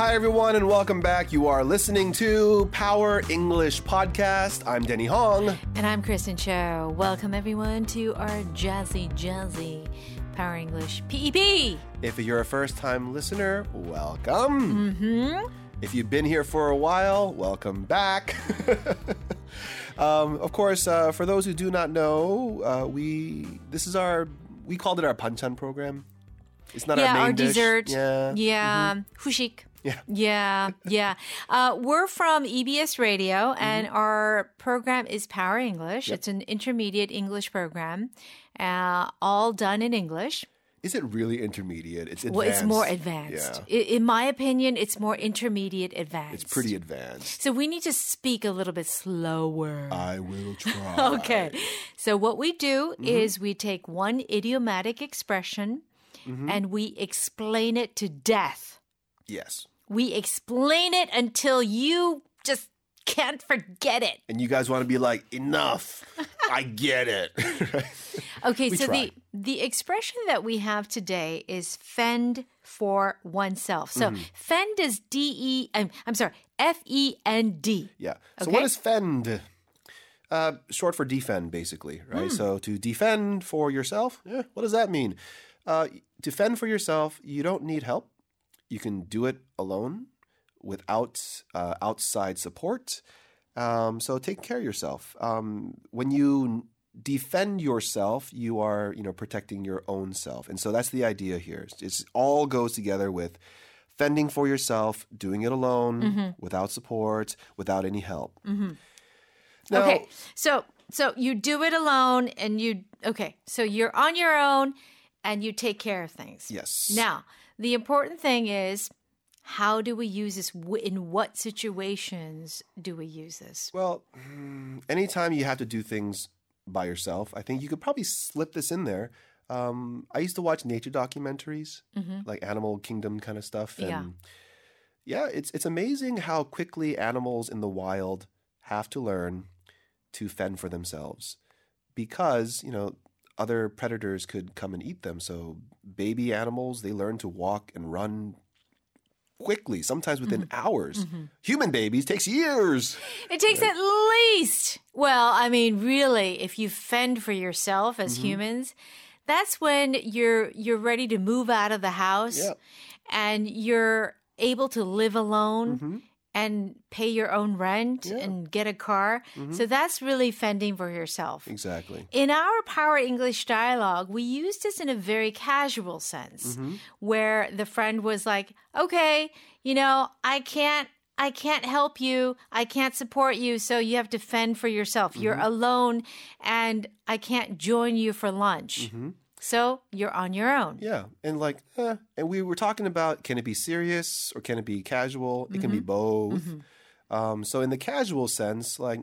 Hi, everyone, and welcome back. You are listening to Power English Podcast. I'm Denny Hong. And I'm Kristen Cho. Welcome everyone to our jazzy, jazzy Power English PEP. If you're a first time listener, welcome. Mm-hmm. If you've been here for a while, welcome back. um, of course, uh, for those who do not know, uh, we this is our we called it our panchan program. It's not yeah, our main our dish. dessert. Yeah. Yeah. Hushik. Yeah. Yeah, yeah. Uh, we're from EBS Radio, and our program is Power English. It's an intermediate English program, uh, all done in English. Is it really intermediate? It's advanced. Well, it's more advanced. Yeah. In my opinion, it's more intermediate advanced. It's pretty advanced. So we need to speak a little bit slower. I will try. Okay. So what we do Mm-hmm. is we take one idiomatic expression Mm-hmm. and we explain it to death. Yes. We explain it until you just can't forget it. And you guys want to be like, enough. I get it. Okay, so try. the the expression that we have today is fend for oneself. So Mm-hmm. fend is D E I'm, I'm sorry, F E N D. Yeah. So Okay. what is fend? Uh, short for defend, basically, right? So to defend for yourself, yeah, what does that mean? Uh, to fend for yourself, you don't need help. You can do it alone without uh, outside support. Um, so take care of yourself. Um, when you defend yourself, you are, you know, protecting your own self, and so that's the idea here. It all goes together with fending for yourself, doing it alone, without support, without any help. Now, Okay. So so you do it alone and you okay. So you're on your own and you take care of things. Yes. Now, the important thing is how do we use this in what situations do we use this? Well, mm, anytime you have to do things by yourself, I think you could probably slip this in there. Um, I used to watch nature documentaries, like Animal Kingdom kind of stuff, and Yeah. yeah, it's it's amazing how quickly animals in the wild have to learn to fend for themselves because you know other predators could come and eat them. So baby animals they learn to walk and run quickly, sometimes within hours. Human babies takes years. It takes at least, well, I mean, really, if you fend for yourself as Mm-hmm. humans, that's when you're you're ready to move out of the house and you're able to live alone Mm-hmm. And pay your own rent and get a car. Mm-hmm. So that's really fending for yourself. Exactly. In our Power English dialogue, we used this in a very casual sense Mm-hmm. where the friend was like, "Okay, you know, I can't I can't help you. I can't support you, so you have to fend for yourself. You're Mm-hmm. alone and I can't join you for lunch. So, you're on your own." Mm-hmm. Yeah, and like, eh, and we were talking about can it be serious or can it be casual? It can be both. Um, so in the casual sense, like,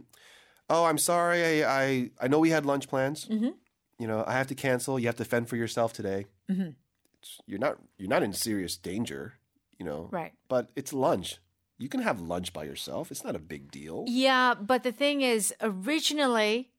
oh, I'm sorry, I I, I know we had lunch plans. You know, I have to cancel. You have to fend for yourself today. It's- You're not you're not in serious danger. You know, Right. But it's lunch. You can have lunch by yourself. It's not a big deal. Yeah, but the thing is, originally,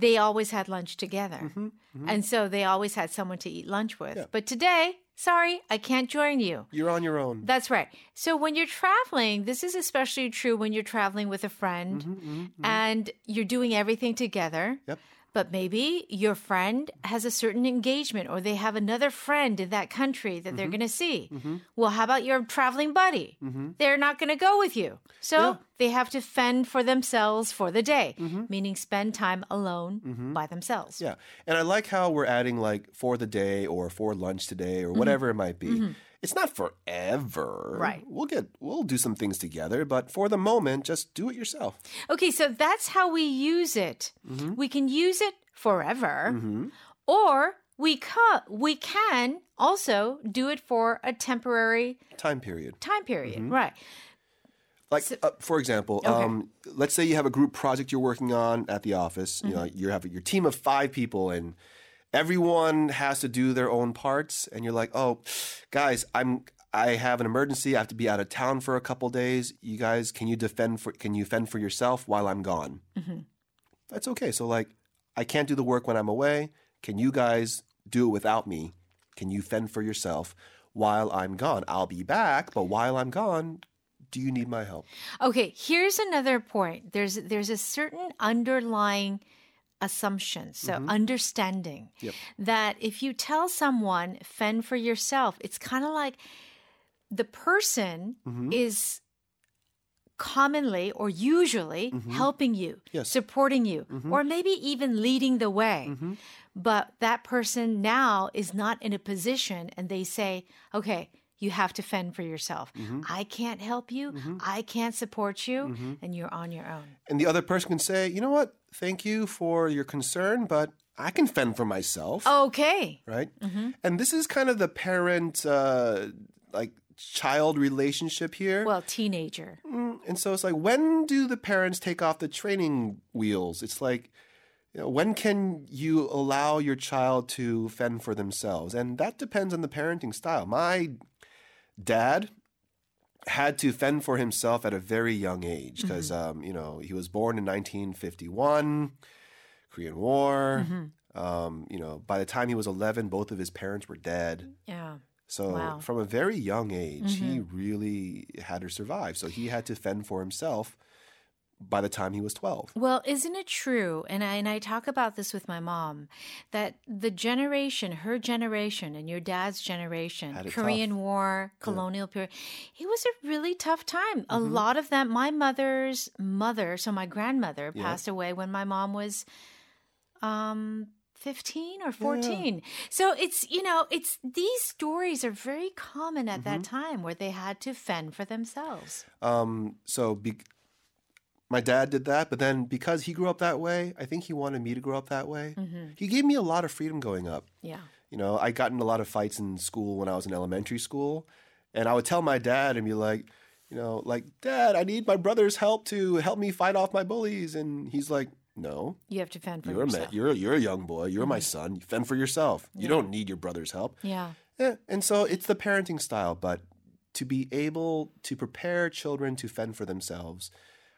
they always had lunch together. Mm-hmm, And so they always had someone to eat lunch with. But today, sorry, I can't join you. You're on your own. That's right. So when you're traveling, this is especially true when you're traveling with a friend Mm-hmm, and you're doing everything together. Yep. But maybe your friend has a certain engagement or they have another friend in that country that Mm-hmm. they're going to see. Well, how about your traveling buddy? They're not going to go with you. So Mm-hmm. Yeah. they have to fend for themselves for the day, Mm-hmm. meaning spend time alone by themselves. Yeah. And I like how we're adding like for the day or for lunch today or whatever it might be. It's not forever. Right. We'll get we'll do some things together, but for the moment, just do it yourself. Okay, so that's how we use it. Mm-hmm. We can use it forever, or we can we can also do it for a temporary Time period. time period, Mm-hmm. right? Like uh, for example, um, let's say you have a group project you're working on at the office. You know, you have your team of five people, and everyone has to do their own parts. And you're like, oh, guys, I'm I have an emergency. I have to be out of town for a couple days. You guys, can you defend for? Can you fend for yourself while I'm gone? Mm-hmm. That's okay. So like, I can't do the work when I'm away. Can you guys do it without me? Can you fend for yourself while I'm gone. I'll be back, but while I'm gone, do you need my help? Okay, here's another point. There's there's a certain underlying assumption, so mm-hmm. understanding Yep. that if you tell someone fend for yourself, it's kind of like the person mm-hmm. is commonly or usually mm-hmm. helping you, Yes. supporting you, or maybe even leading the way. But that person now is not in a position and they say, okay, you have to fend for yourself. I can't help you. I can't support you. And you're on your own. And the other person can say, you know what? Thank you for your concern, but I can fend for myself. Okay. right? And this is kind of the parent, uh, like child relationship here. Well, teenager. Mm, and so it's like, when do the parents take off the training wheels? It's like, you know, when can you allow your child to fend for themselves? And that depends on the parenting style. My dad had to fend for himself at a very young age because, um, you know, he was born in 1951, Korean War. Um, you know, by the time he was 11, both of his parents were dead. Yeah. So Wow. from a very young age, he really had to survive. So he had to fend for himself by the time he was 12. Well, isn't it true? And I, and I talk about this with my mom that the generation, her generation, and your dad's generation, Korean War, colonial period, it was a really tough time. A lot of them, my mother's mother, so my grandmother, Yeah. passed away when my mom was um 15 or 14. So it's, you know, it's these stories are very common at that time where they had to fend for themselves. Um, so be- my dad did that, but then because he grew up that way, I think he wanted me to grow up that way. Mm-hmm. He gave me a lot of freedom going up. Yeah. You know, I got in a lot of fights in school when I was in elementary school, and I would tell my dad and be like, you know, like, Dad, I need my brother's help to help me fight off my bullies, and he's like, No, You have to fend for you're a yourself. man, you're you're a young boy, you're my mm-hmm. son. You fend for yourself. You don't need your brother's help. yeah. Yeah, and so it's the parenting style, but to be able to prepare children to fend for themselves,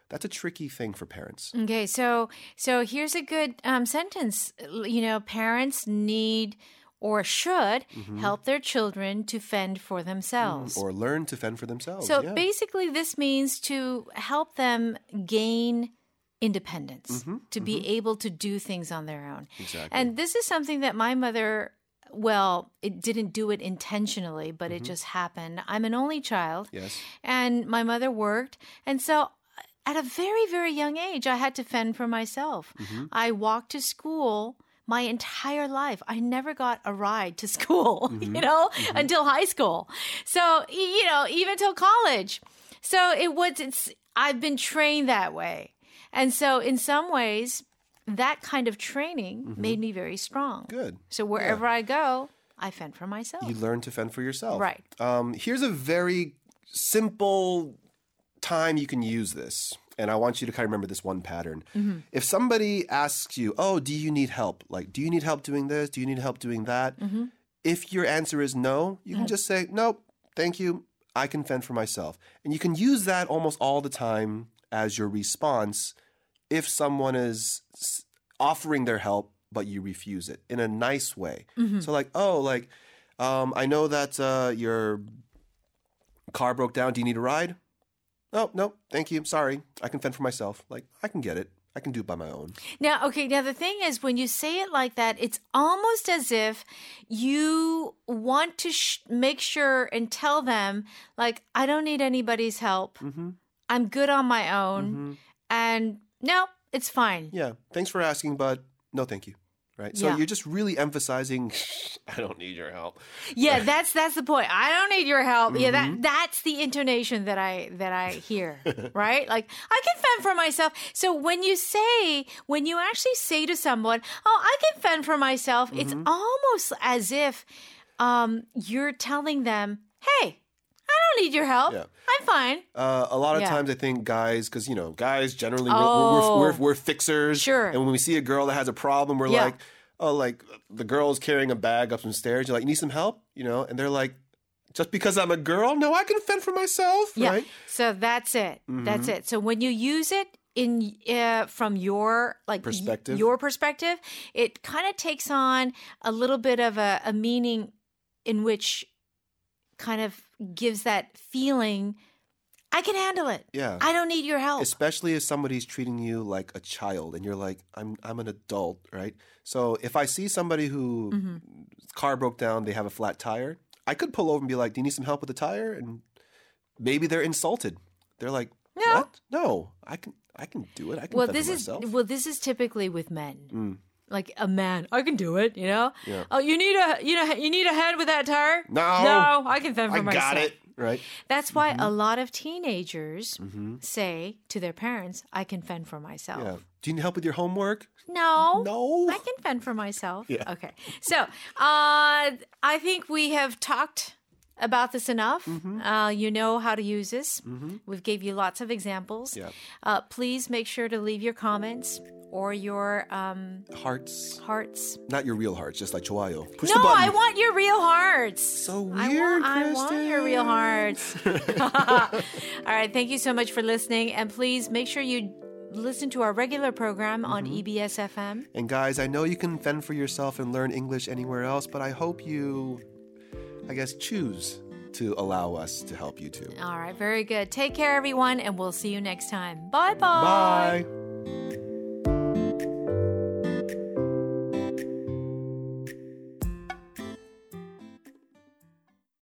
that's a tricky thing for parents. Okay, so so here's a good um, sentence. You know, parents need or should Mm-hmm. help their children to fend for themselves. Or learn to fend for themselves. so yeah. basically, this means to help them gain independence, to be able to do things on their own. Mm-hmm, Exactly. And this is something that my mother. Well, it didn't do it intentionally, but Mm-hmm. it just happened. I'm an only child. yes. and my mother worked and so at a very very young age i had to fend for myself. Mm-hmm. I walked to school my entire life. I never got a ride to school you mm-hmm. know mm-hmm. until high school. So you know even till college. So it was it's i've been trained that way. And so in some ways that kind of training made me very strong. Good. so wherever i go i fend for myself. You learn to fend for yourself. Right. Um, here's a very simple time you can use this. And I want you to kind of remember this one pattern. Mm-hmm. If somebody asks you, Oh, do you need help? Like, do you need help doing this? Do you need help doing that? Mm-hmm. If your answer is no, you can just say, Nope, thank you. I can fend for myself. And you can use that almost all the time as your response if someone is offering their help, but you refuse it in a nice way. So, like, oh, like, um, I know that uh, your car broke down. Do you need a ride? Oh, no, thank you. Sorry. I can fend for myself. Like, I can get it. I can do it by my own. Now, okay, now the thing is, when you say it like that, it's almost as if you want to sh- make sure and tell them, like, I don't need anybody's help. Mm-hmm. I'm good on my own. And no, it's fine. Yeah. Thanks for asking, but no, thank you. Right. So Yeah. you're just really emphasizing, I don't need your help. Yeah, that's that's the point. I don't need your help. Yeah, Mm-hmm. that that's the intonation that I that I hear, right? Like I can fend for myself. So when you say when you actually say to someone, "Oh, I can fend for myself," it's Mm-hmm. almost as if um, you're telling them, "Hey, don't need your help. Yeah. I'm fine." Uh, a lot of Yeah. times, I think guys, because you know, guys generally we're, Oh. we're, we're, we're fixers. Sure. And when we see a girl that has a problem, we're Yeah. like, oh, like the girl's carrying a bag up some stairs. You're like, you need some help, you know? And they're like, just because I'm a girl, no, I can fend for myself, Yeah. right? So that's it. That's it. So when you use it in uh, from your like y- Perspective. your perspective, it kind of takes on a little bit of a, a meaning in which kind of gives that feeling I can handle it. Yeah. I don't need your help. especially if somebody's treating you like a child and you're like i'm i'm an adult right so if i see somebody who Mm-hmm. car broke down they have a flat tire i could pull over and be like do you need some help with the tire and maybe they're insulted they're like No. what no i can i can do it i can well, this is myself. well, this is typically with men. Mm. Like a man, I can do it. You know. Yeah. Oh, you need a you know you need a hand with that tire. No. no, I can fend for i myself. got it right That's why Mm-hmm. a lot of teenagers say to their parents, "I can fend for myself." yeah do you need help with your homework No. no I can fend for myself. Yeah. Okay. So, uh, I think we have talked about this enough. Mm-hmm. Uh, you know how to use this. We've gave you lots of examples. Yeah. Uh, please make sure to leave your comments or your um, hearts hearts. not your real hearts just like chihuahua push no, the button I want your real hearts. so I weird want, I want your real hearts. All right. Thank you so much for listening. And please make sure you listen to our regular program on Mm-hmm. EBS FM. And guys, I know you can fend for yourself and learn English anywhere else, but I hope you, I guess, choose to allow us to help you too. All right. Very good. Take care, everyone. And we'll see you next time. Bye-bye. Bye.